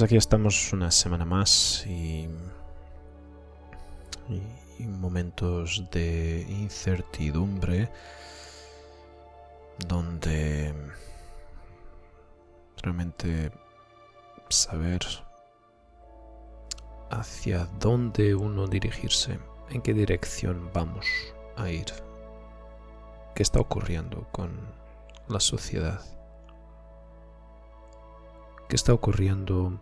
Pues aquí estamos una semana más y, y, momentos de incertidumbre donde realmente saber hacia dónde uno dirigirse, en qué dirección vamos a ir, qué está ocurriendo con la sociedad, qué está ocurriendo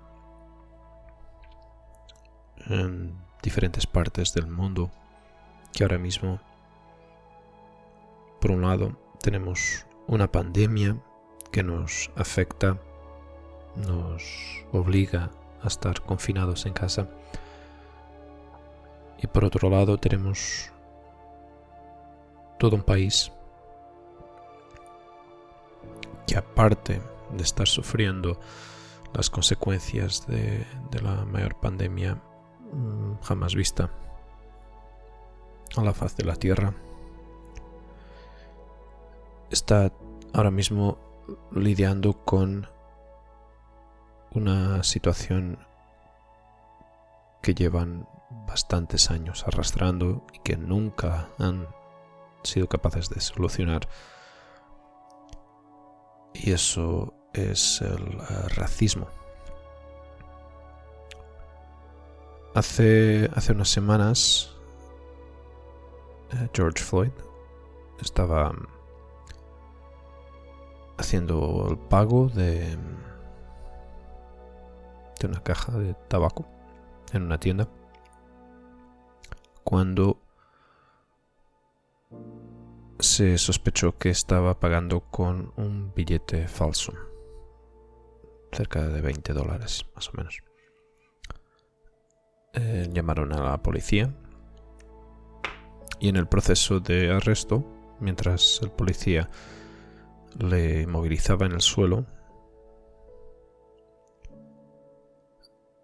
en diferentes partes del mundo que ahora mismo, por un lado, tenemos una pandemia que nos afecta, nos obliga a estar confinados en casa. Y por otro lado tenemos todo un país que aparte de estar sufriendo las consecuencias de, la mayor pandemia jamás vista a la faz de la Tierra, está ahora mismo lidiando con una situación que llevan bastantes años arrastrando y que nunca han sido capaces de solucionar. Y eso es el eh, racismo. Hace, hace unas semanas eh, George Floyd estaba haciendo el pago de de una caja de tabaco en una tienda cuando se sospechó que estaba pagando con un billete falso, cerca de 20 dólares más o menos. Eh, llamaron a la policía y en el proceso de arresto, mientras el policía le movilizaba en el suelo,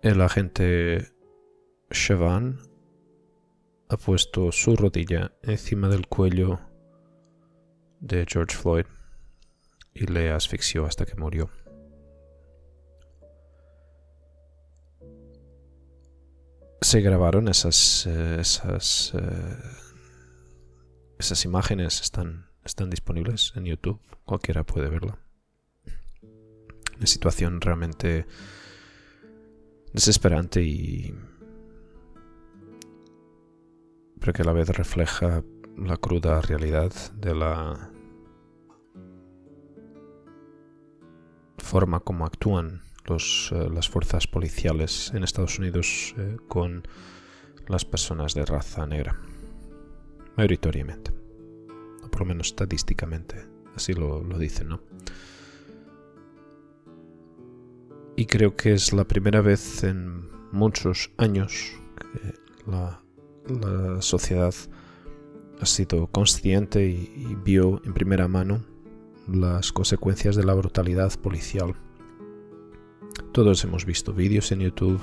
El agente Chevan ha puesto su rodilla encima del cuello de George Floyd y le asfixió hasta que murió. Se grabaron esas eh, esas eh, esas imágenes están están disponibles en YouTube, cualquiera puede verla. Una situación realmente desesperante y... pero que a la vez refleja la cruda realidad de la forma como actúan eh, las fuerzas policiales en Estados Unidos eh, con las personas de raza negra, mayoritariamente, o por lo menos estadísticamente, así lo, lo dicen, ¿no? y creo que es la primera vez en muchos años que la, sociedad ha sido consciente y, vio en primera mano las consecuencias de la brutalidad policial. Todos hemos visto vídeos en YouTube,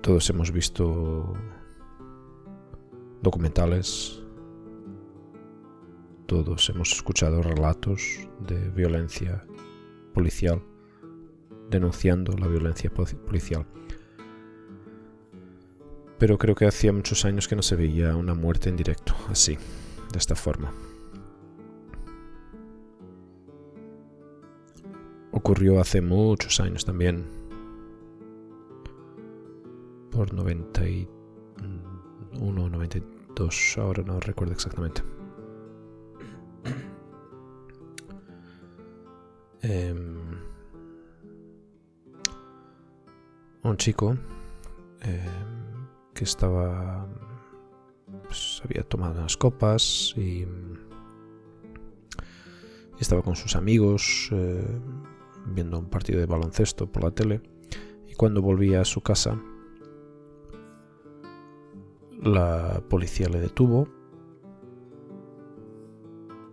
todos hemos visto documentales, todos hemos escuchado relatos de violencia policial, denunciando la violencia policial. Pero creo que hacía muchos años que no se veía una muerte en directo, así, de esta forma. Ocurrió hace muchos años también, por 91 o 92, ahora no recuerdo exactamente. Em, un chico em, que estaba pues, había tomado unas copas y, estaba con sus amigos eh, viendo un partido de baloncesto por la tele y cuando volvía a su casa la policía le detuvo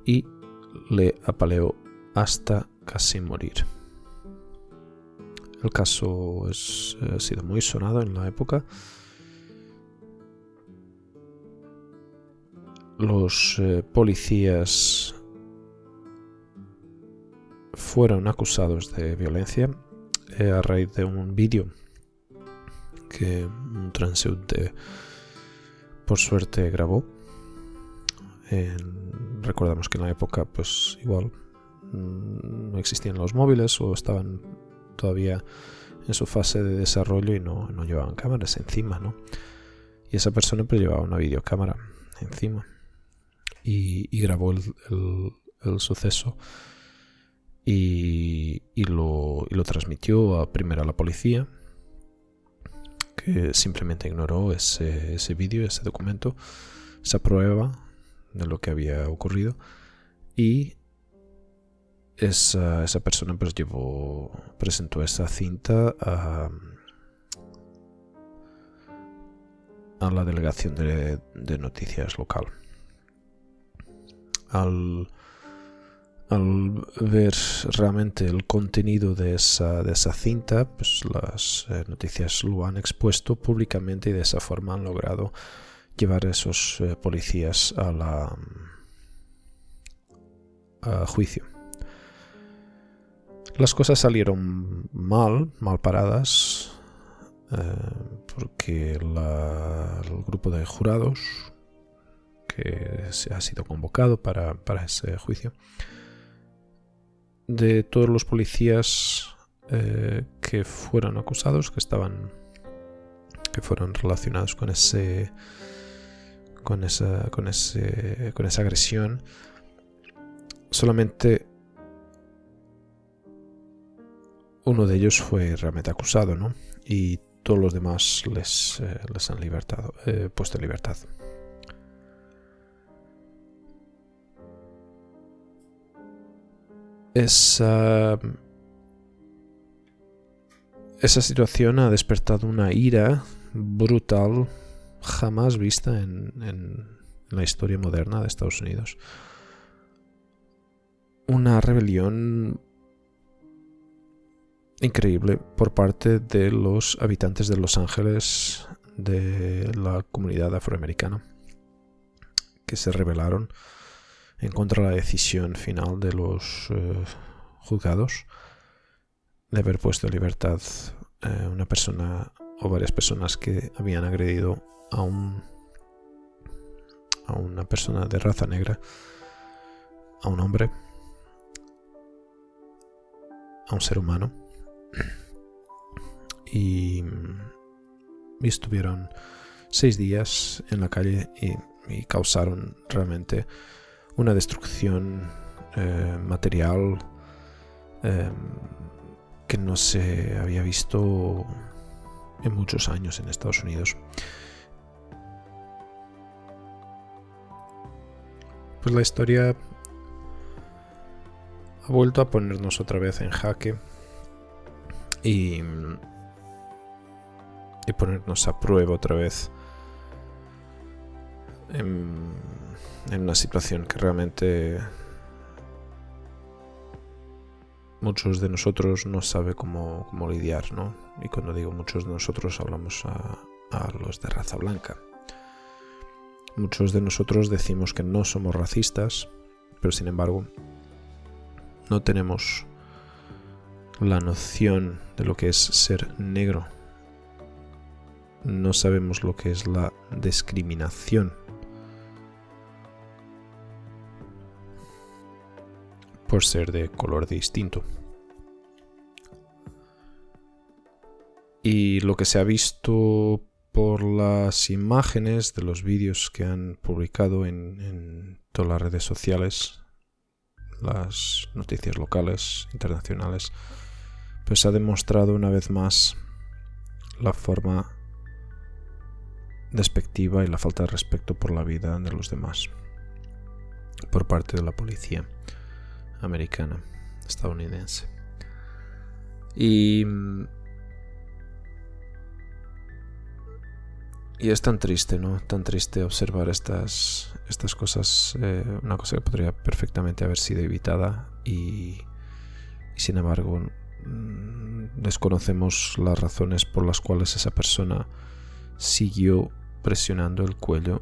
y le apaleó hasta casi morir. El caso ha sido muy sonado en la época. Los eh, policías fueron acusados de violencia eh, a raíz de un vídeo que un transeúnte por suerte grabó. recordamos que en la época pues igual mm, no existían los móviles o estaban todavía en su fase de desarrollo y no, llevaban cámaras encima, ¿no? Y esa persona pues llevaba una videocámara encima y, grabó el, suceso y, lo, transmitió primero a la policía que simplemente ignoró ese, vídeo, ese documento, esa prueba de lo que había ocurrido y esa, esa persona pues llevó, presentó esa cinta a, a la delegación de, de noticias local. Al, al ver realmente el contenido de esa, de esa cinta, pues las eh, noticias lo han expuesto públicamente y de esa forma han logrado llevar a esos eh, policías a la a juicio. Las cosas salieron mal, mal paradas, eh, porque el grupo de jurados que ha sido convocado para, para ese juicio de todos los policías eh, que fueron acusados, que estaban, que fueron relacionados con ese, con esa, con ese, con esa agresión, solamente uno de ellos fue realmente acusado, ¿no? Y todos los demás les, eh, les han libertado, eh, puesto en libertad. Esa, esa situación ha despertado una ira brutal jamás vista en, en la historia moderna de Estados Unidos. Una rebelión increíble por parte de los habitantes de Los Ángeles de la comunidad afroamericana que se rebelaron en contra de la decisión final de los eh, juzgados de haber puesto en libertad eh, una persona o varias personas que habían agredido a un a una persona de raza negra, a un hombre, a un ser humano. Y, estuvieron seis días en la calle y causaron realmente una destrucción eh, material em, que no se había visto en muchos años en Estados Unidos. Pues la historia ha vuelto a ponernos otra vez en jaque y, y ponernos a prueba otra vez en, una situación que realmente muchos de nosotros no sabe cómo, lidiar, ¿no? Y cuando digo muchos de nosotros hablamos a, los de raza blanca. Muchos de nosotros decimos que no somos racistas, pero sin embargo no tenemos la noción de lo que es ser negro. No sabemos lo que es la discriminación por ser de color distinto. Y lo que se ha visto por las imágenes de los vídeos que han publicado en, todas las redes sociales, las noticias locales, internacionales, pues ha demostrado una vez más la forma despectiva y la falta de respeto por la vida de los demás por parte de la policía americana, estadounidense. Y, y es tan triste, ¿no? Tan triste observar estas, estas cosas, eh, una cosa que podría perfectamente haber sido evitada y, y sin embargo mm, desconocemos las razones por las cuales esa persona siguió presionando el cuello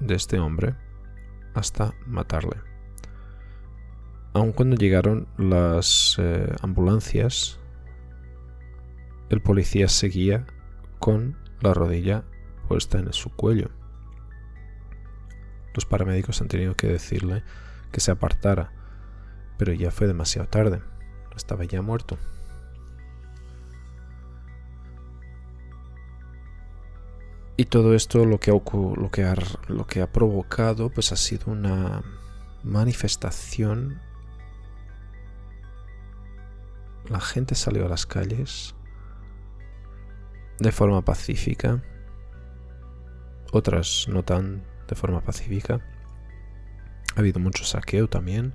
de este hombre hasta matarle aun cuando llegaron las eh, ambulancias, el policía seguía con la rodilla puesta en su cuello. Los paramédicos han tenido que decirle que se apartara, pero ya fue demasiado tarde. Estaba ya muerto. Y todo esto lo que, ha, lo que ha provocado pues ha sido una manifestación. La gente salió a las calles de forma pacífica, otras no tan de forma pacífica. Ha habido mucho saqueo también.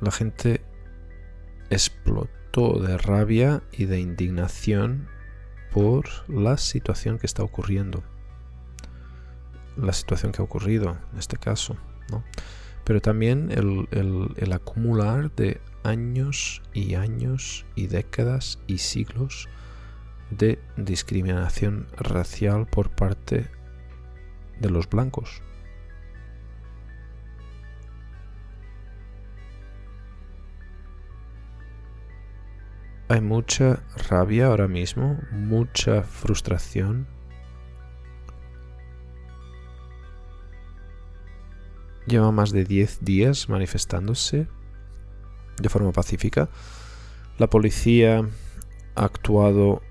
La gente explotó de rabia y de indignación por la situación que está ocurriendo. La situación que ha ocurrido en este caso. Pero también el, acumular de años y años y décadas y siglos de discriminación racial por parte de los blancos. Hay mucha rabia ahora mismo, mucha frustración. Lleva más de 10 días manifestándose de forma pacífica. La policía ha actuado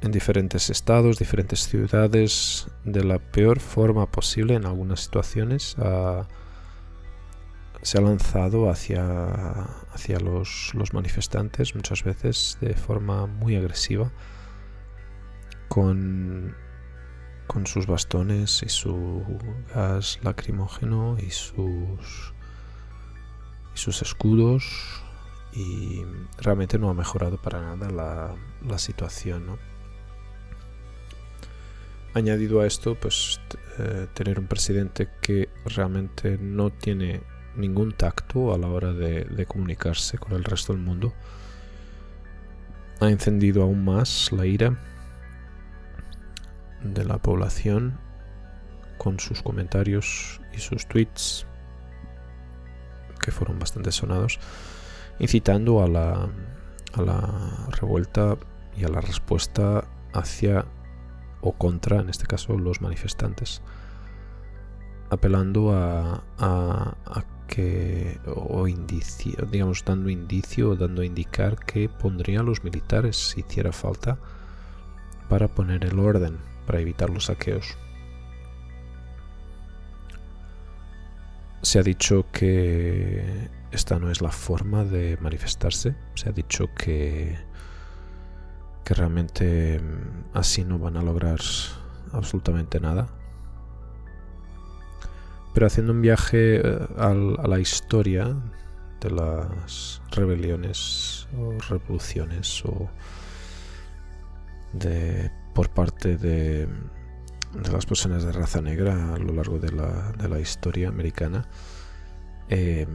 en diferentes estados, diferentes ciudades, de la peor forma posible en algunas situaciones. se ha lanzado hacia, hacia los, manifestantes muchas veces de forma muy agresiva con, con sus bastones y su gas lacrimógeno y sus, y sus escudos y realmente no ha mejorado para nada la, la situación. ¿no? Añadido a esto, pues eh, tener un presidente que realmente no tiene ningún tacto a la hora de, comunicarse con el resto del mundo ha encendido aún más la ira de la población con sus comentarios y sus tweets que fueron bastante sonados, incitando a la, a la revuelta y a la respuesta hacia o contra, en este caso, los manifestantes, apelando a, a, que, o indicio, digamos, dando indicio o dando a indicar que pondría a los militares si hiciera falta para poner el orden, para evitar los saqueos. Se ha dicho que esta no es la forma de manifestarse, se ha dicho que que realmente mm, así no van a lograr absolutamente nada. Pero haciendo un viaje eh, a la historia de las rebeliones o revoluciones o de por parte de, las personas de raza negra a lo largo de la, historia americana. Eh,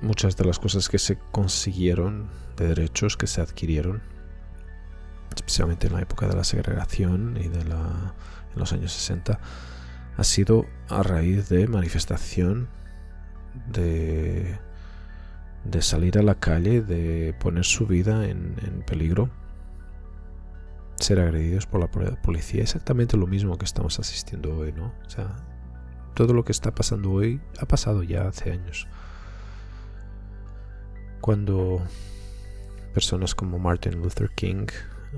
muchas de las cosas que se consiguieron de derechos que se adquirieron especialmente en la época de la segregación y de la, en los años 60, ha sido a raíz de manifestación, de, de salir a la calle, de poner su vida en peligro, ser agredidos por la policía. Exactamente lo mismo que estamos asistiendo hoy, ¿no? O sea, todo lo que está pasando hoy ha pasado ya hace años. Cuando personas como Martin Luther King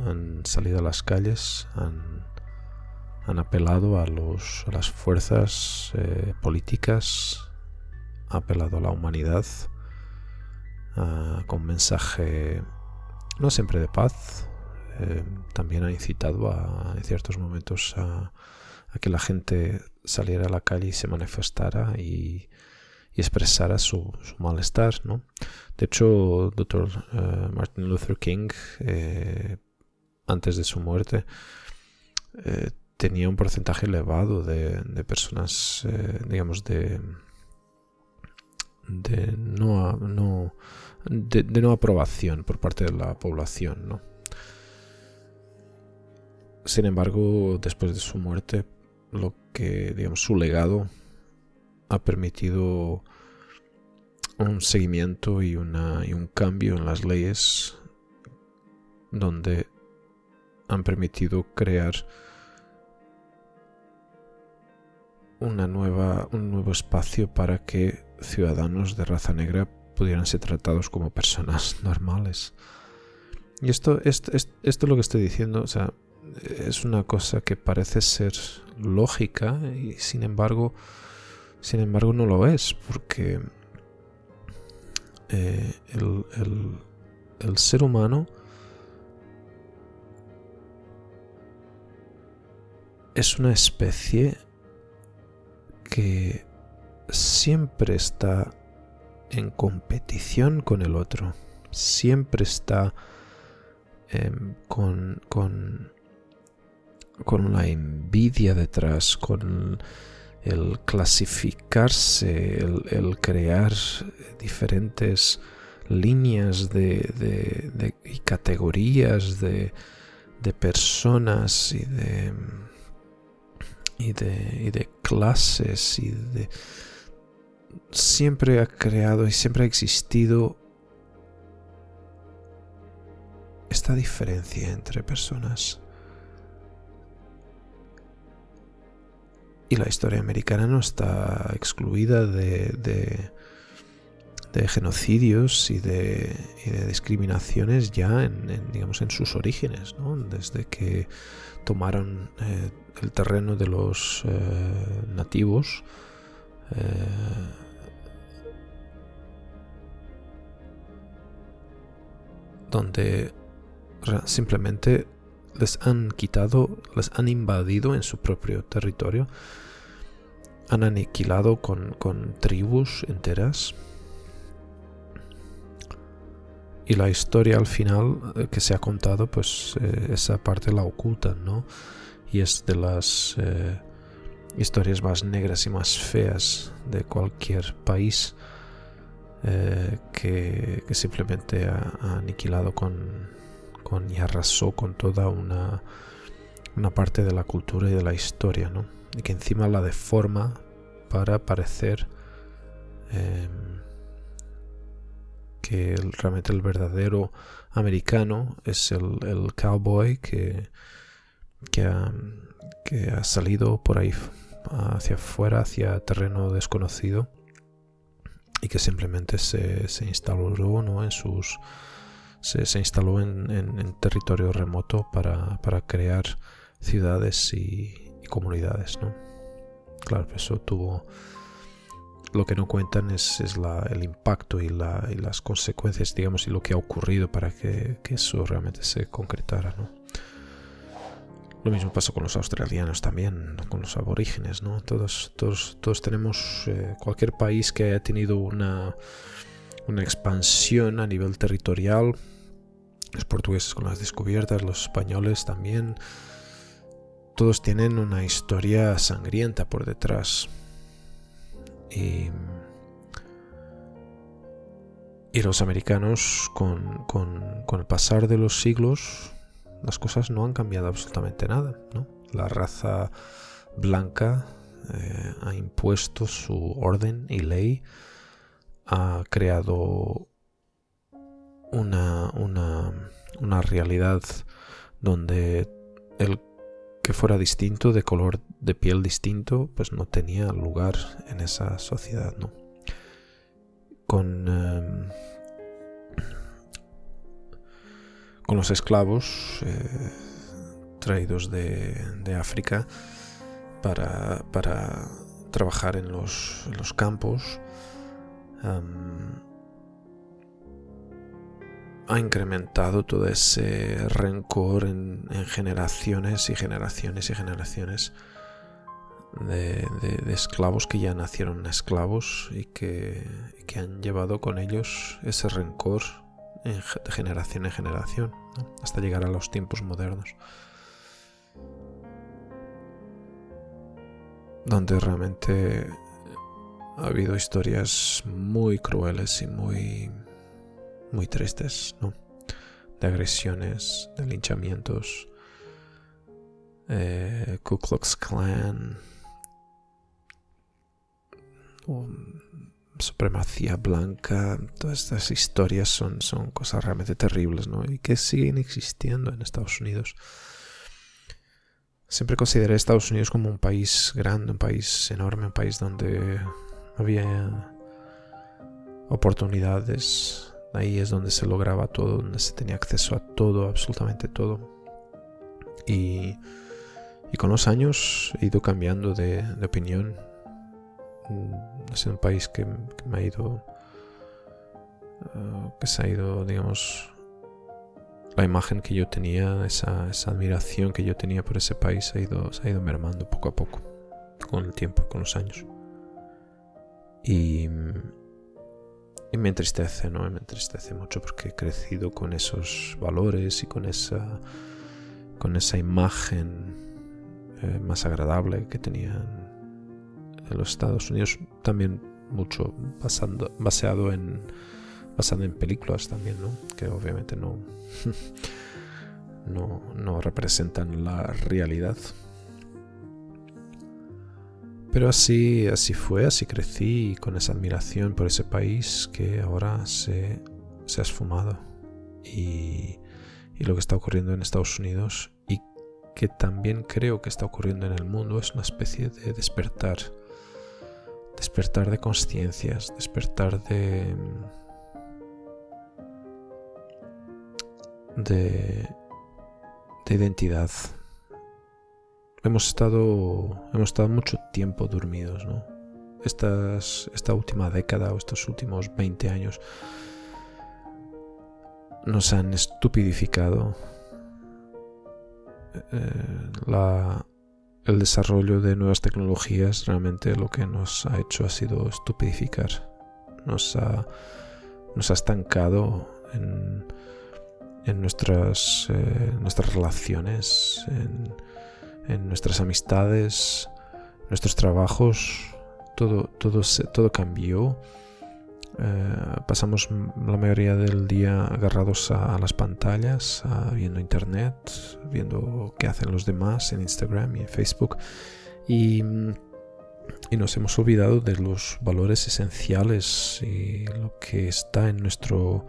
han salido a las calles, han, apelado a, los, las fuerzas eh, políticas, ha apelado a la humanidad con mensaje no siempre de paz, eh, también ha incitado a, en ciertos momentos a, que la gente saliera a la calle y se manifestara y, expresara su, malestar. ¿no? De hecho, Dr. Eh, Martin Luther King antes de su muerte, eh, tenía un porcentaje elevado de, personas, eh, digamos, de, no de, no aprobación por parte de la población, ¿no? Sin embargo, después de su muerte, lo que, digamos, su legado ha permitido un seguimiento y, una, y un cambio en las leyes donde han permitido crear una nueva, un nuevo espacio para que ciudadanos de raza negra pudieran ser tratados como personas normales. Y esto, esto, esto, lo que estoy diciendo, o sea, es una cosa que parece ser lógica y sin embargo, sin embargo no lo es, porque eh, el, el ser humano es una especie que siempre está en competición con el otro, siempre está em, con, con, con una envidia detrás, con el clasificarse, el, crear diferentes líneas de, y categorías de, personas y de y de clases y de... Siempre ha creado y siempre ha existido esta diferencia entre personas. Y la historia americana no está excluida de, genocidios y de, y de, discriminaciones ya en, digamos, en sus orígenes, ¿no? desde que tomaron eh, el terreno de los eh, nativos. Eh, donde simplemente les han quitado, les han invadido en su propio territorio, han aniquilado con, con tribus enteras. Y la historia al final eh, que se ha contado, pues esa parte la ocultan, ¿no? y es de las eh, historias más negras y más feas de cualquier país eh, que, simplemente ha, aniquilado con, y arrasó con toda una, una parte de la cultura y de la historia, ¿no? y que encima la deforma para parecer em, que realmente el verdadero americano es el, el cowboy que que ha, que ha salido por ahí hacia afuera, hacia terreno desconocido y que simplemente se, se instaló ¿no? en sus se, instaló en, territorio remoto para, crear ciudades y, comunidades ¿no? claro eso tuvo lo que no cuentan es, la, el impacto y, la, y, las consecuencias digamos y lo que ha ocurrido para que, eso realmente se concretara ¿no? Lo mismo pasó con los australianos también, con los aborígenes, ¿no? Todos, todos, todos tenemos, eh, cualquier país que haya tenido una expansión a nivel territorial, los portugueses con las descubiertas, los españoles también, todos tienen una historia sangrienta por detrás. Y, y los americanos, con, con, el pasar de los siglos, las cosas no han cambiado absolutamente nada. La raza blanca eh, ha impuesto su orden y ley, ha creado una, una, una realidad donde el que fuera distinto, de color de piel distinto, pues no tenía lugar en esa sociedad, ¿no? Con em, con los esclavos eh, traídos de, África para, trabajar en los, campos. Ha incrementado todo ese rencor en, generaciones y generaciones y generaciones de, esclavos que ya nacieron esclavos y que, que han llevado con ellos ese rencor de generación en generación, hasta llegar a los tiempos modernos. Donde realmente ha habido historias muy crueles y muy, muy tristes, ¿no? De agresiones, de linchamientos, eh, Ku Klux Klan, supremacía blanca, todas estas historias son, son cosas realmente terribles, ¿no? Y que siguen existiendo en Estados Unidos. Siempre consideré Estados Unidos como un país grande, un país enorme, un país donde había oportunidades. Ahí es donde se lograba todo, donde se tenía acceso a todo, absolutamente todo. Y, con los años he ido cambiando de, de opinión. Mm, ha sido un país que, me ha ido, uh, que se ha ido, digamos, la imagen que yo tenía, esa, esa, admiración que yo tenía por ese país ha ido, se ha ido mermando poco a poco, con el tiempo, con los años. Y, me entristece, ¿no? Me entristece mucho porque he crecido con esos valores y con esa, con esa imagen eh, más agradable que tenían en los Estados Unidos. También mucho basando, baseado en, basado en películas también, ¿no? Que obviamente no, no, no representan la realidad. Pero así, así fue, así crecí con esa admiración por ese país que ahora se, se ha esfumado. Y, y, lo que está ocurriendo en Estados Unidos y que también creo que está ocurriendo en el mundo es una especie de despertar. Despertar de conciencias, despertar de... de... de identidad, hemos estado, hemos estado mucho tiempo dormidos, ¿no? Esta última década o estos últimos 20 años nos han estupidificado. Eh, el desarrollo de nuevas tecnologías realmente lo que nos ha hecho ha sido estupidificar. Nos ha, nos ha estancado en, en nuestras, eh, nuestras relaciones, en nuestras amistades, nuestros trabajos, todo, todo, todo cambió. Eh, pasamos la mayoría del día agarrados a, las pantallas, viendo internet, viendo qué hacen los demás en Instagram y en Facebook. Y, y, nos hemos olvidado de los valores esenciales y lo que está en nuestro,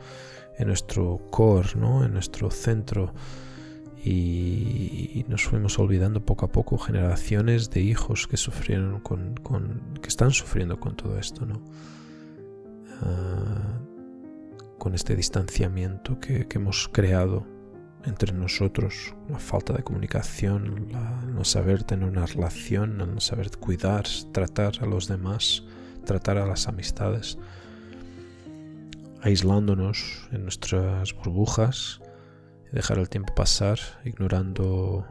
en nuestro core, ¿no? en nuestro centro y, nos fuimos olvidando poco a poco generaciones de hijos que sufrieron con, que están sufriendo con todo esto, ¿no? Ah, con este distanciamiento que, hemos creado entre nosotros, la falta de comunicación, el no saber tener una relación, el no saber cuidar, tratar a los demás, tratar a las amistades, aislándonos en nuestras burbujas dejar el tiempo pasar ignorando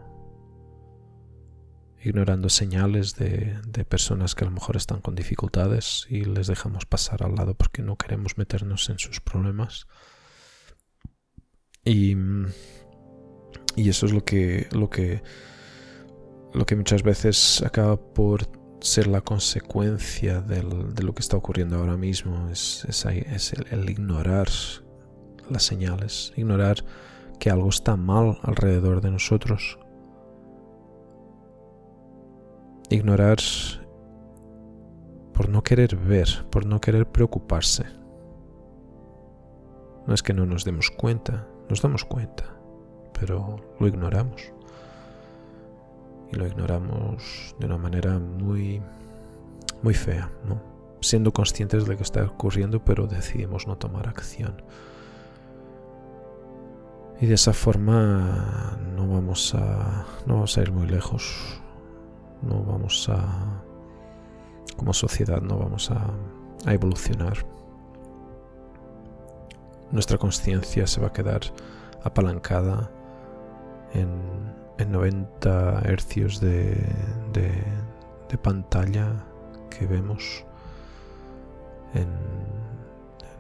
ignorando señales de, personas que a lo mejor están con dificultades y les dejamos pasar al lado porque no queremos meternos en sus problemas. Y, y eso es lo que lo que lo que muchas veces acaba por ser la consecuencia de lo que está ocurriendo ahora mismo. Es, es, el ignorar las señales ignorar que algo está mal alrededor de nosotros. Ignorar por no querer ver, por no querer preocuparse. No es que no nos demos cuenta, nos damos cuenta, pero lo ignoramos. Y lo ignoramos de una manera muy, muy fea, ¿no? Siendo conscientes de lo que está ocurriendo, pero decidimos no tomar acción. Y de esa forma no vamos a, no vamos a ir muy lejos. No vamos a, como sociedad, no vamos a, a evolucionar. Nuestra conciencia se va a quedar apalancada en, en 90 hercios de, de, pantalla que vemos en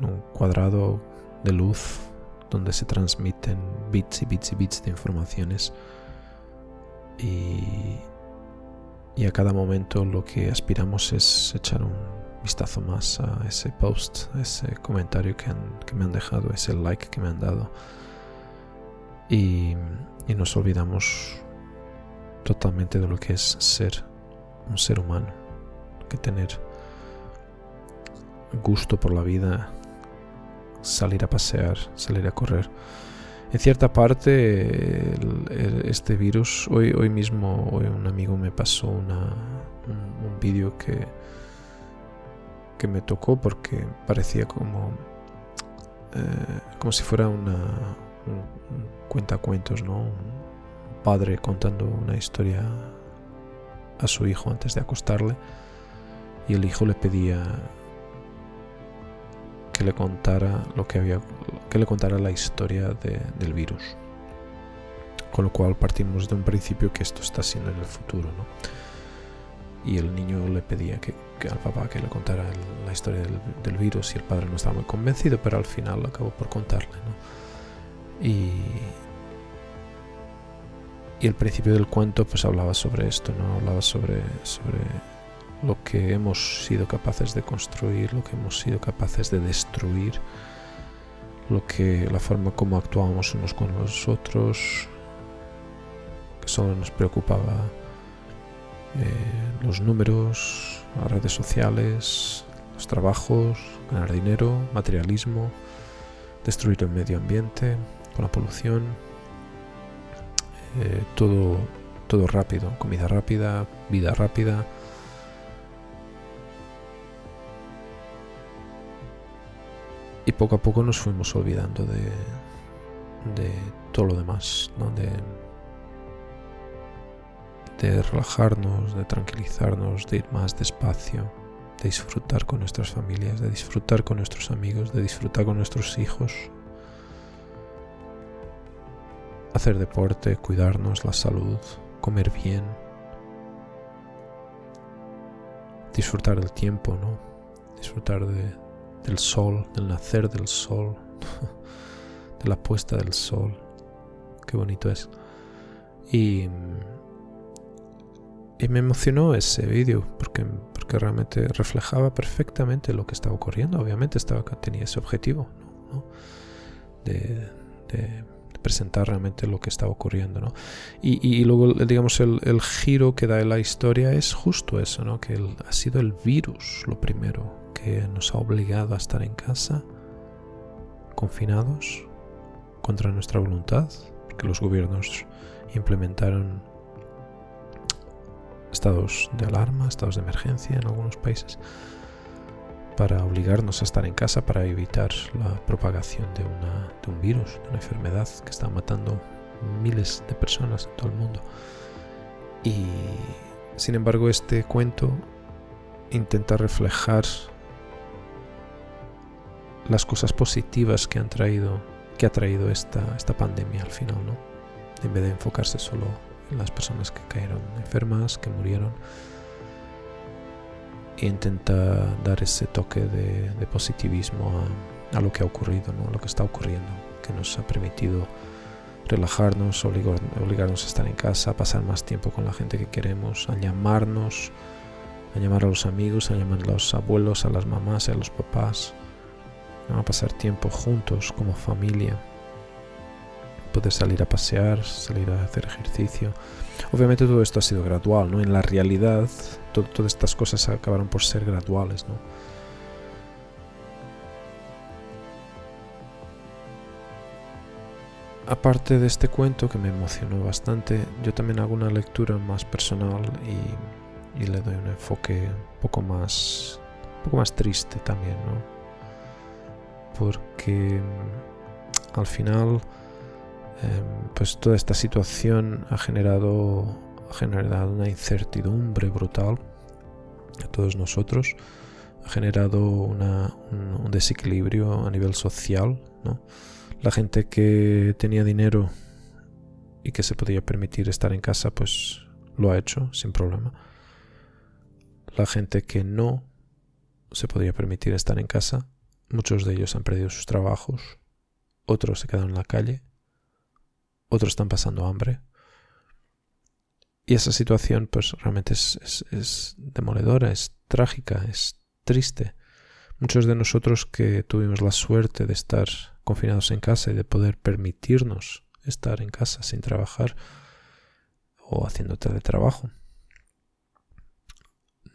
un cuadrado de luz donde se transmiten bits y bits y bits de informaciones. Y, y a cada momento lo que aspiramos es echar un vistazo más a ese post, a ese comentario que, me han dejado, ese like que me han dado. Y, y nos olvidamos totalmente de lo que es ser un ser humano, que tener gusto por la vida, salir a pasear, salir a correr. En cierta parte, este virus, hoy, hoy mismo hoy un amigo me pasó una, un, vídeo que, que me tocó porque parecía como, eh, como si fuera una, un, cuentacuentos, ¿no? Un padre contando una historia a su hijo antes de acostarle y el hijo le pedía que le contara lo que había que le contara la historia del virus con lo cual partimos de un principio que esto está siendo en el futuro ¿no? y el niño le pedía que, al papá que le contara la historia del, virus y el padre no estaba muy convencido pero al final acabó por contarle ¿no? y, y el principio del cuento pues hablaba sobre esto no hablaba sobre sobre lo que hemos sido capaces de construir, lo que hemos sido capaces de destruir, lo que la forma como actuábamos unos con los otros, que solo nos preocupaba eh, los números, las redes sociales, los trabajos, ganar dinero, materialismo, destruir el medio ambiente con la polución, eh, todo, todo rápido, comida rápida, vida rápida y poco a poco nos fuimos olvidando de, de todo lo demás, ¿no? de, de relajarnos, de tranquilizarnos, de ir más despacio, de disfrutar con nuestras familias, de disfrutar con nuestros amigos, de disfrutar con nuestros hijos, hacer deporte, cuidarnos la salud, comer bien, disfrutar del tiempo, ¿no? Disfrutar de, del sol, del nacer del sol, de la puesta del sol. Qué bonito es. Y, y me emocionó ese vídeo porque, porque realmente reflejaba perfectamente lo que estaba ocurriendo. Obviamente estaba, tenía ese objetivo de, presentar realmente lo que estaba ocurriendo. ¿no? Y, y, luego, digamos, el, el, giro que da la historia es justo eso, ¿no? que ha sido el virus lo primero nos ha obligado a estar en casa, confinados, contra nuestra voluntad, porque los gobiernos implementaron estados de alarma, estados de emergencia en algunos países, para obligarnos a estar en casa para evitar la propagación de, de un virus, de una enfermedad que está matando miles de personas en todo el mundo. Y sin embargo este cuento intenta reflejar las cosas positivas que han traído que ha traído esta, esta pandemia al final, ¿no? En vez de enfocarse solo en las personas que cayeron enfermas, que murieron, e intenta dar ese toque de, positivismo a, lo que ha ocurrido, ¿no? A lo que está ocurriendo, que nos ha permitido relajarnos, obligarnos a estar en casa, a pasar más tiempo con la gente que queremos, a llamarnos, a llamar a los amigos, a llamar a los abuelos, a las mamás, a los papás, a pasar tiempo juntos como familia, poder salir a pasear, salir a hacer ejercicio. Obviamente todo esto ha sido gradual, ¿no? En la realidad todas estas cosas acabaron por ser graduales, ¿no? Aparte de este cuento que me emocionó bastante, yo también hago una lectura más personal y, le doy un enfoque poco más, un poco más triste también, ¿no? Porque mm, al final em, pues toda esta situación ha generado, ha generado una incertidumbre brutal a todos nosotros, ha generado un, desequilibrio a nivel social. La gente que tenía dinero y que se podía permitir estar en casa, pues lo ha hecho sin problema. La gente que no se podía permitir estar en casa, Muchos de ellos han perdido sus trabajos, otros se quedan en la calle, otros están pasando hambre. Y esa situación pues realmente es, es, demoledora, es trágica, es triste. Muchos de nosotros que tuvimos la suerte de estar confinados en casa y de poder permitirnos estar en casa sin trabajar o haciendo teletrabajo,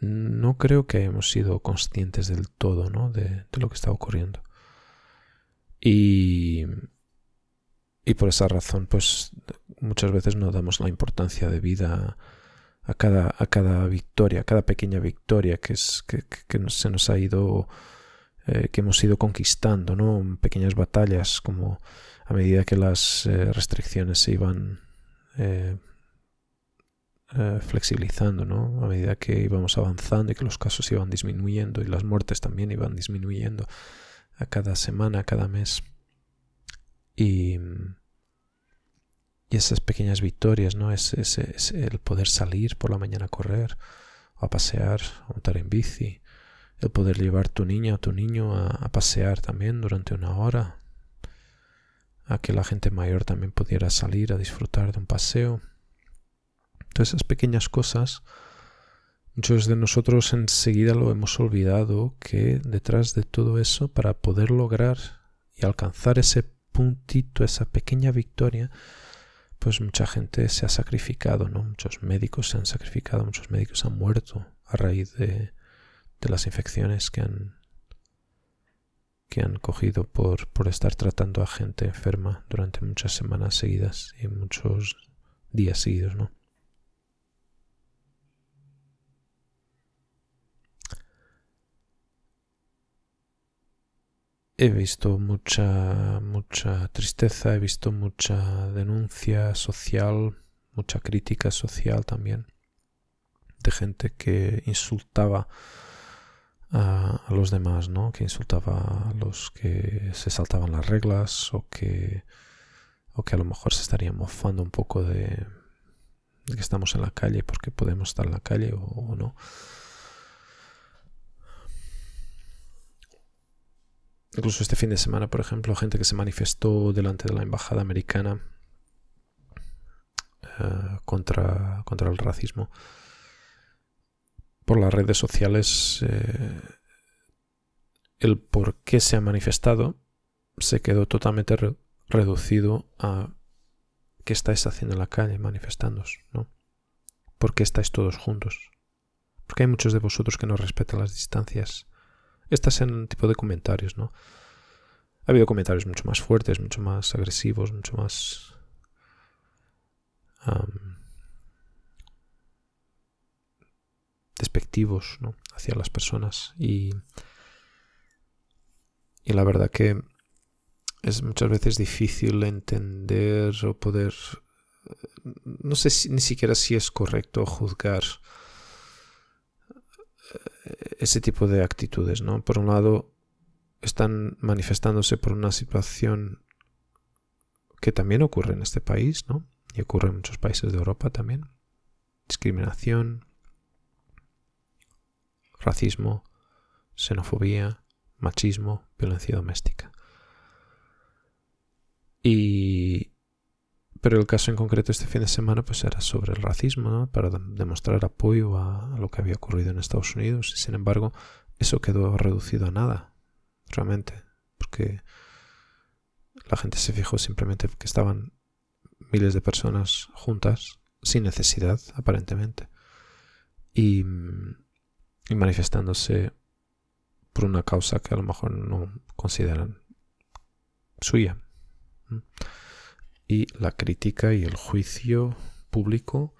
no creo que hayamos sido conscientes del todo ¿no? de, lo que está ocurriendo. Y, y por esa razón, pues muchas veces no damos la importancia de vida a cada, a cada victoria, a cada pequeña victoria que, es, que, se nos ha ido, eh, que hemos ido conquistando, ¿no? Pequeñas batallas, como a medida que las eh, restricciones se iban eh, flexibilizando, ¿no? A medida que íbamos avanzando y que los casos iban disminuyendo y las muertes también iban disminuyendo a cada semana, a cada mes. Y y esas pequeñas victorias, ¿no? Es, es, el poder salir por la mañana a correr, a pasear, a montar en bici, el poder llevar tu niña o tu niño a, pasear también durante una hora, a que la gente mayor también pudiera salir a disfrutar de un paseo. Todas esas pequeñas cosas, muchos de nosotros enseguida lo hemos olvidado que detrás de todo eso, para poder lograr y alcanzar ese puntito, esa pequeña victoria, pues mucha gente se ha sacrificado, ¿no? Muchos médicos se han sacrificado, muchos médicos han muerto a raíz de, las infecciones que han que han cogido por, por estar tratando a gente enferma durante muchas semanas seguidas y muchos días seguidos, ¿no? He visto mucha, mucha tristeza, he visto mucha denuncia social, mucha crítica social también, de gente que insultaba a, los demás, ¿no? Que insultaba a los que se saltaban las reglas o que, o que a lo mejor se estarían mofando un poco de, que estamos en la calle porque podemos estar en la calle o no. Incluso este fin de semana, por ejemplo, gente que se manifestó delante de la embajada americana eh, contra, contra el racismo. Por las redes sociales, eh, el por qué se ha manifestado se quedó totalmente reducido a qué estáis haciendo en la calle manifestándoos, ¿no? ¿Por qué estáis todos juntos? Porque hay muchos de vosotros que no respetan las distancias estas en tipo de comentarios, ¿no? Ha habido comentarios mucho más fuertes, mucho más agresivos, mucho más... despectivos ¿no? hacia las personas y, y la verdad que es muchas veces difícil entender o poder no sé ni siquiera si es correcto juzgar ese tipo de actitudes, ¿no? Por un lado, están manifestándose por una situación que también ocurre en este país, ¿no? Y ocurre en muchos países de Europa también. Discriminación, racismo, xenofobia, machismo, violencia doméstica. Y, pero el caso en concreto este fin de semana pues era sobre el racismo, ¿no? Para demostrar apoyo a, lo que había ocurrido en Estados Unidos. Y sin embargo, eso quedó reducido a nada, realmente. Porque la gente se fijó simplemente que estaban miles de personas juntas, sin necesidad, aparentemente. Y, y manifestándose por una causa que a lo mejor no consideran suya la crítica y el juicio público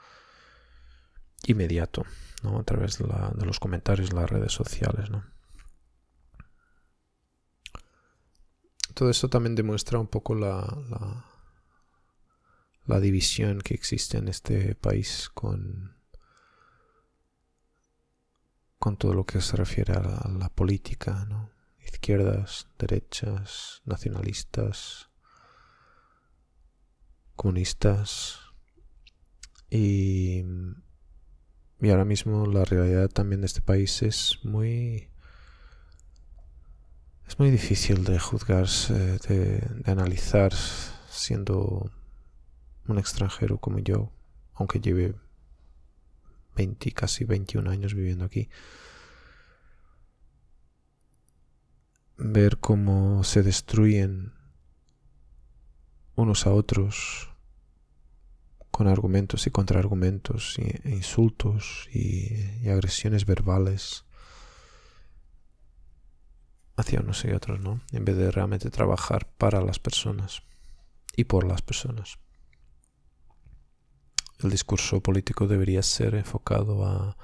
inmediato, ¿no? A través de, los comentarios en las redes sociales, ¿no? Todo esto también demuestra un poco la, la, división que existe en este país con, con todo lo que se refiere a la, política, ¿no? Izquierdas, derechas, nacionalistas, comunistas y, y ahora mismo la realidad también de este país es muy es muy difícil de juzgar, de, de, analizar siendo un extranjero como yo, aunque lleve 20, casi 21 años viviendo aquí. Ver cómo se destruyen unos a otros con argumentos y contraargumentos e insultos y, agresiones verbales hacia unos y otros, ¿no? En vez de realmente trabajar para las personas y por las personas. El discurso político debería ser enfocado a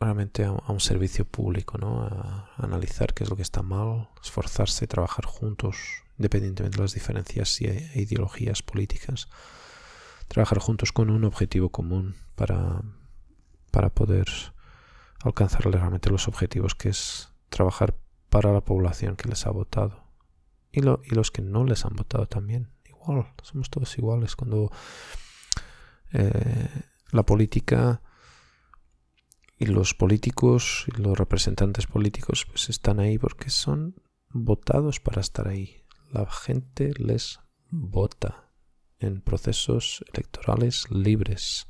realmente a, un servicio público, ¿no? A, analizar qué es lo que está mal, esforzarse trabajar juntos, independientemente de las diferencias y e ideologías políticas. Trabajar juntos con un objetivo común para, para poder alcanzar realmente los objetivos que es trabajar para la población que les ha votado y, lo, y los que no les han votado también. Igual, somos todos iguales. Cuando eh, la política y los políticos y los representantes políticos pues están ahí porque son votados para estar ahí. La gente les vota en procesos electorales libres.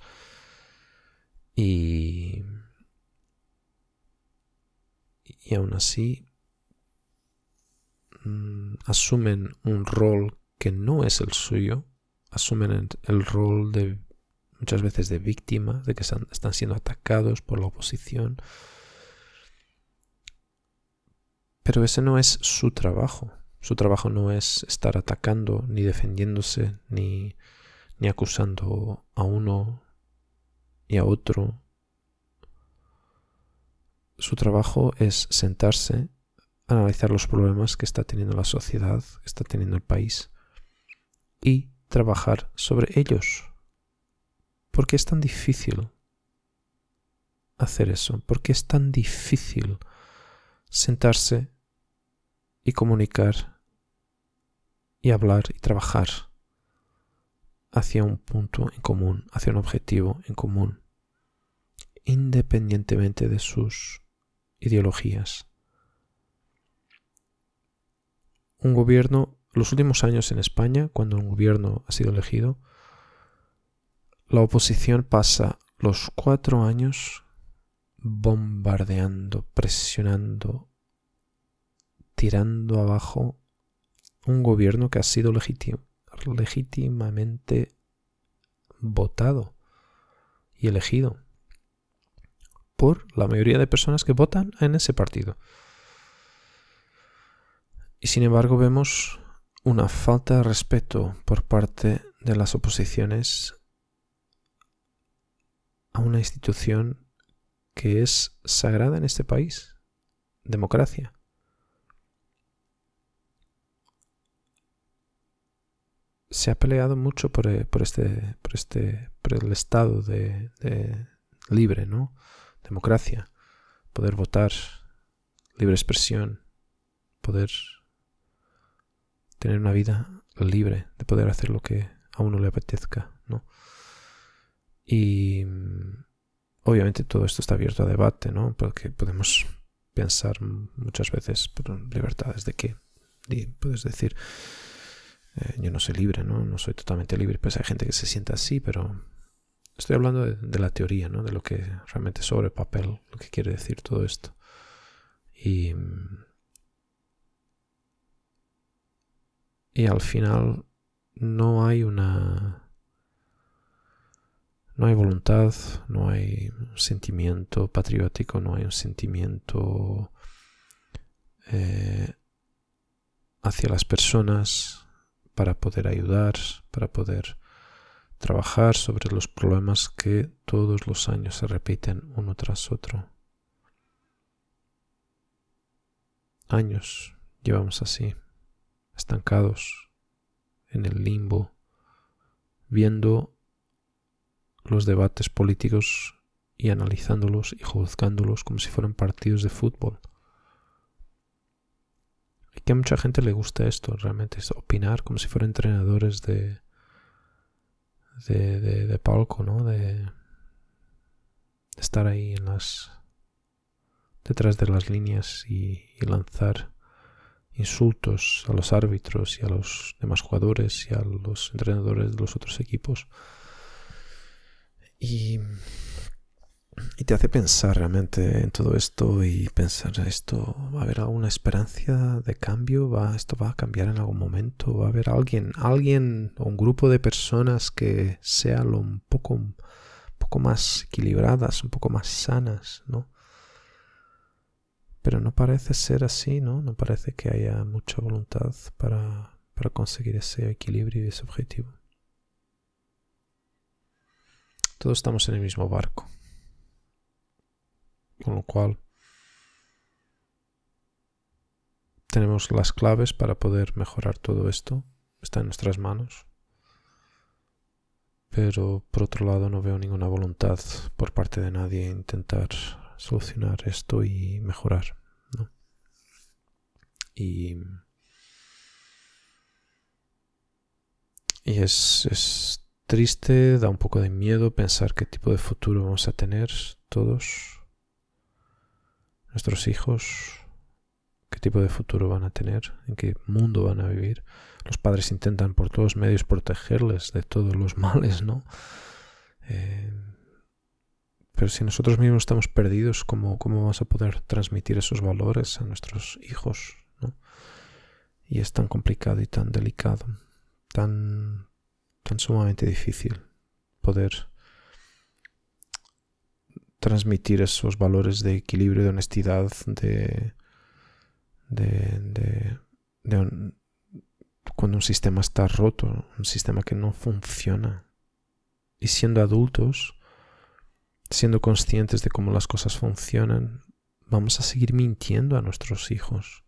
Y, y aún así mm, asumen un rol que no es el suyo, asumen el rol de muchas veces de víctimas, de que están siendo atacados por la oposición. Pero ese no es su trabajo. Su trabajo no es estar atacando, ni defendiéndose, ni, ni acusando a uno y a otro. Su trabajo es sentarse, analizar los problemas que está teniendo la sociedad, que está teniendo el país, y trabajar sobre ellos. ¿Por qué es tan difícil hacer eso? ¿Por qué es tan difícil sentarse y comunicar y hablar y trabajar hacia un punto en común, hacia un objetivo en común, independientemente de sus ideologías? Un gobierno, los últimos años en España, cuando un gobierno ha sido elegido, la oposición pasa los cuatro años bombardeando, presionando, tirando abajo un gobierno que ha sido legítimamente votado y elegido por la mayoría de personas que votan en ese partido. Y sin embargo vemos una falta de respeto por parte de las oposiciones a una institución que es sagrada en este país, democracia. Se ha peleado mucho por, eh, este, este, el estado de, libre, ¿no? Democracia, poder votar, libre expresión, poder tener una vida libre, de poder hacer lo que a uno le apetezca. Y mm, obviamente todo esto está abierto a debate, ¿no? Porque podemos pensar muchas veces, pero libertades de qué. puedes decir, eh, yo no soy libre, ¿no? No soy totalmente libre. Pues hay gente que se siente así, pero estoy hablando de, la teoría, ¿no? De lo que realmente sobre papel, lo que quiere decir todo esto. Y, mm, y al final no hay una no hay voluntad, no hay sentimiento patriótico, no hay un sentimiento eh, hacia las personas para poder ayudar, para poder trabajar sobre los problemas que todos los años se repiten uno tras otro. Años llevamos así, estancados en el limbo, viendo los debates políticos y analizándolos y juzgándolos como si fueran partidos de fútbol. Y que a mucha gente le gusta esto, realmente, es opinar como si fueran entrenadores de, de, de, palco, ¿no? De, estar ahí en las detrás de las líneas y, y, lanzar insultos a los árbitros y a los demás jugadores y a los entrenadores de los otros equipos. Y te hace pensar realmente en todo esto y pensar esto va a haber alguna esperanza de cambio va esto va a cambiar en algún momento va a haber alguien alguien o un grupo de personas que sea lo un poco un poco más equilibradas un poco más sanas no pero no parece ser así no no parece que haya mucha voluntad para para conseguir ese equilibrio y ese objetivo todos estamos en el mismo barco con lo cual tenemos las claves para poder mejorar todo esto. Está en nuestras manos. Pero por otro lado no veo ninguna voluntad por parte de nadie intentar solucionar esto y mejorar. Y, y es, es triste, da un poco de miedo pensar qué tipo de futuro vamos a tener todos nuestros hijos, qué tipo de futuro van a tener, en qué mundo van a vivir. Los padres intentan por todos medios protegerles de todos los males, ¿no? Eh, pero si nosotros mismos estamos perdidos, ¿cómo, ¿cómo vamos a poder transmitir esos valores a nuestros hijos? ¿no? Y es tan complicado y tan delicado, tan, tan sumamente difícil poder transmitir esos valores de equilibrio, de honestidad, de, de, cuando un sistema está roto, un sistema que no funciona. Y siendo adultos, siendo conscientes de cómo las cosas funcionan, vamos a seguir mintiendo a nuestros hijos.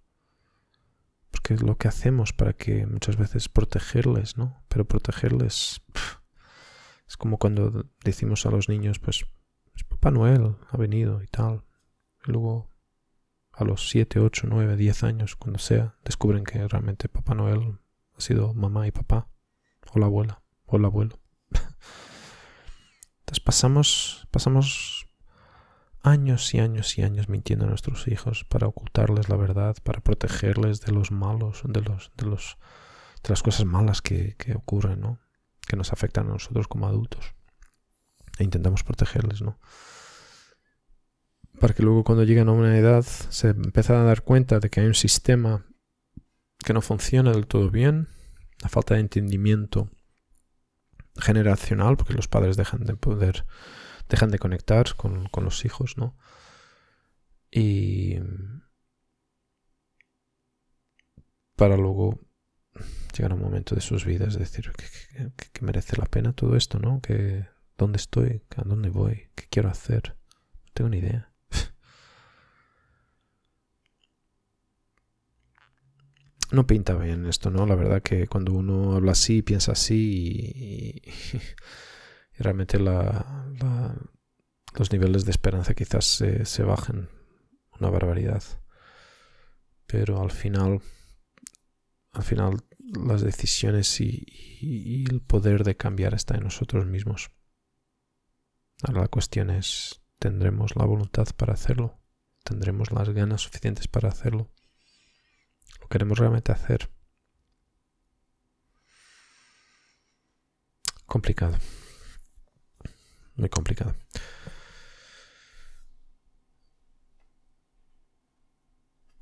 Porque es lo que hacemos para que muchas veces protegerles, ¿no? Pero protegerles es como cuando decimos a los niños, pues Papá Noel ha venido y tal. Y luego, a los 7, 8, 9, 10 años, cuando sea, descubren que realmente Papá Noel ha sido mamá y papá, o la abuela, o el abuelo. Entonces pasamos, pasamos años y años y años mintiendo a nuestros hijos para ocultarles la verdad, para protegerles de los malos, de los, de los, de las cosas malas que, que ocurren, ¿no? Que nos afectan a nosotros como adultos e intentamos protegerles, ¿no? Para que luego cuando lleguen a una edad se empiecen a dar cuenta de que hay un sistema que no funciona del todo bien, la falta de entendimiento generacional, porque los padres dejan de poder, dejan de conectar con, con los hijos, ¿no? Y para luego llegar a un momento de sus vidas, decir que, merece la pena todo esto, ¿no? Que ¿Dónde estoy? ¿A dónde voy? ¿Qué quiero hacer? No tengo ni idea. no pinta bien esto, ¿no? La verdad que cuando uno habla así, piensa así y, realmente la, los niveles de esperanza quizás se, se, bajen una barbaridad. Pero al final, al final las decisiones y el poder de cambiar está en nosotros mismos. Ahora la cuestión es, ¿tendremos la voluntad para hacerlo? ¿Tendremos las ganas suficientes para hacerlo? ¿Lo queremos realmente hacer? Complicado. Muy complicado.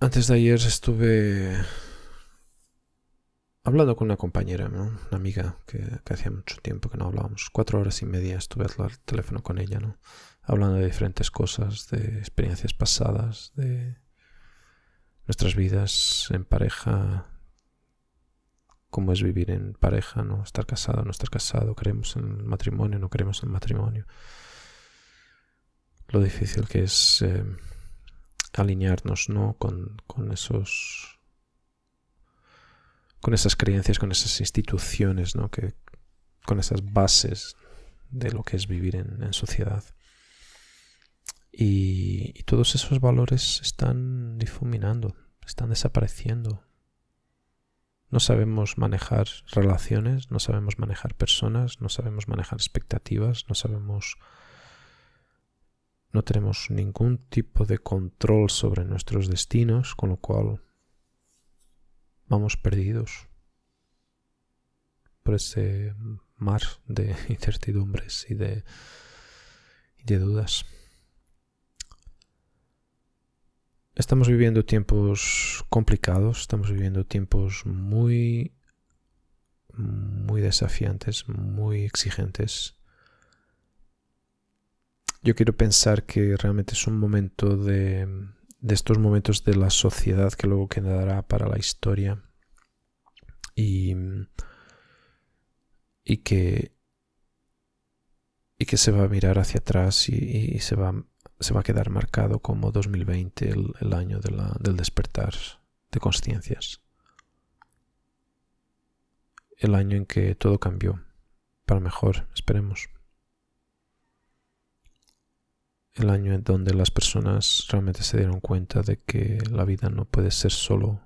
Antes de ayer estuve hablando con una compañera, una amiga que, hacía mucho tiempo que no hablábamos. Cuatro horas y media estuve al teléfono con ella, ¿no? hablando de diferentes cosas, de experiencias pasadas, de nuestras vidas en pareja, cómo es vivir en pareja, no estar casado, no estar casado, queremos el matrimonio, no queremos el matrimonio. Lo difícil que es eh, alinearnos ¿no? con, con esos con esas creencias, con esas instituciones, ¿no? que, con esas bases de lo que es vivir en, sociedad. Y, todos esos valores están difuminando, están desapareciendo. No sabemos manejar relaciones, no sabemos manejar personas, no sabemos manejar expectativas, no sabemos... No tenemos ningún tipo de control sobre nuestros destinos, con lo cual vamos perdidos por ese mar de incertidumbres y de, dudas. Estamos viviendo tiempos complicados, estamos viviendo tiempos muy, muy desafiantes, muy exigentes. Yo quiero pensar que realmente es un momento de, de estos momentos de la sociedad que luego quedará para la historia y, y que y que se va a mirar hacia atrás y, se, va, se va a quedar marcado como 2020, el, año del despertar de conciencias. El año en que todo cambió, para mejor, esperemos. El año en donde las personas realmente se dieron cuenta de que la vida no puede ser solo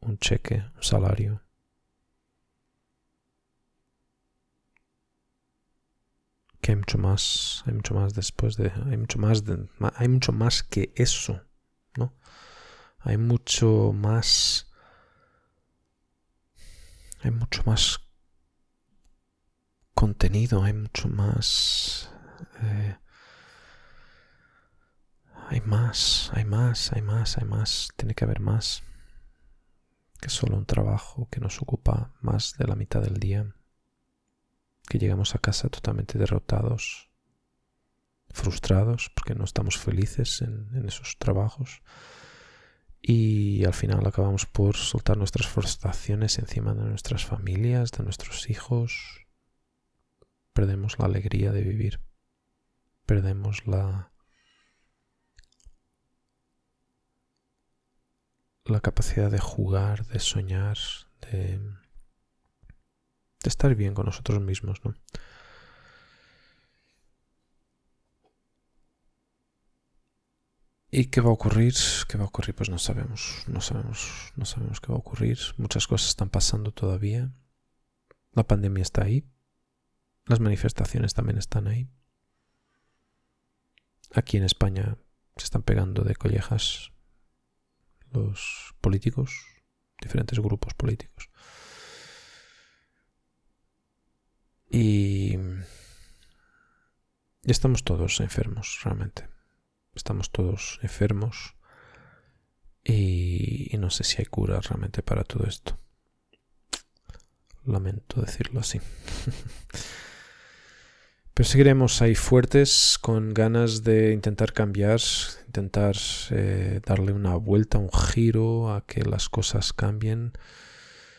un cheque, un salario, que hay mucho más, hay mucho más después de, hay mucho más, de, hay mucho más que eso, ¿no? Hay mucho más, hay mucho más contenido, hay mucho más, eh, hay más, hay más, hay más, hay más, tiene que haber más que solo un trabajo que nos ocupa más de la mitad del día que llegamos a casa totalmente derrotados, frustrados porque no estamos felices en, esos trabajos y al final acabamos por soltar nuestras frustraciones encima de nuestras familias, de nuestros hijos. Perdemos la alegría de vivir, perdemos la la capacidad de jugar, de soñar, de estar bien con nosotros mismos, ¿no? ¿Y qué va a ocurrir? ¿Qué va a ocurrir? Pues no sabemos, no sabemos, no sabemos qué va a ocurrir. Muchas cosas están pasando todavía. La pandemia está ahí. Las manifestaciones también están ahí. Aquí en España se están pegando de collejas los políticos, diferentes grupos políticos. Y, estamos todos enfermos, realmente. Estamos todos enfermos y, no sé si hay cura realmente para todo esto. Lamento decirlo así. Pero seguiremos ahí fuertes, con ganas de intentar cambiar, intentar eh, darle una vuelta, un giro a que las cosas cambien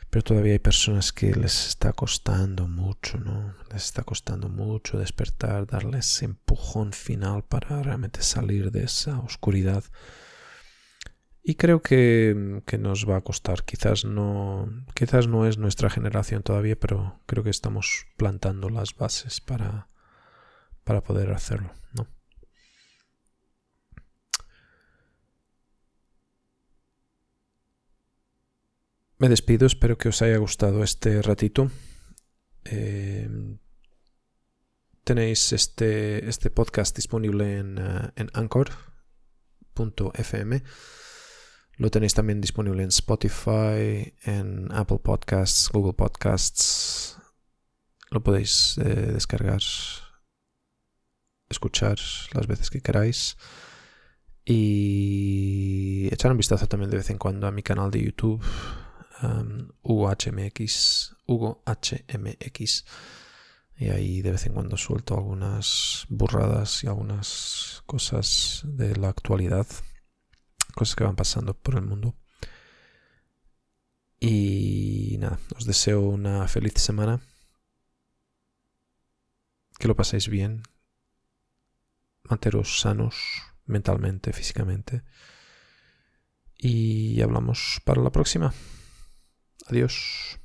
pero todavía hay personas que les está costando mucho, ¿no? Les está costando mucho despertar, darles empujón final para realmente salir de esa oscuridad. Y creo que, que, nos va a costar. Quizás no, quizás no es nuestra generación todavía, pero creo que estamos plantando las bases para, para poder hacerlo, ¿no? Me despido, espero que os haya gustado este ratito. Eh, tenéis este, este, podcast disponible en, uh, en anchor.fm. Lo tenéis también disponible en Spotify, en Apple Podcasts, Google Podcasts. Lo podéis eh, descargar, escuchar las veces que queráis. Y echar un vistazo también de vez en cuando a mi canal de YouTube um, Hugo HMX, Hugo HMX. Y ahí de vez en cuando suelto algunas burradas y algunas cosas de la actualidad, cosas que van pasando por el mundo. Y nada, os deseo una feliz semana. Que lo paséis bien. Manteros sanos mentalmente, físicamente. Y hablamos para la próxima. Adiós.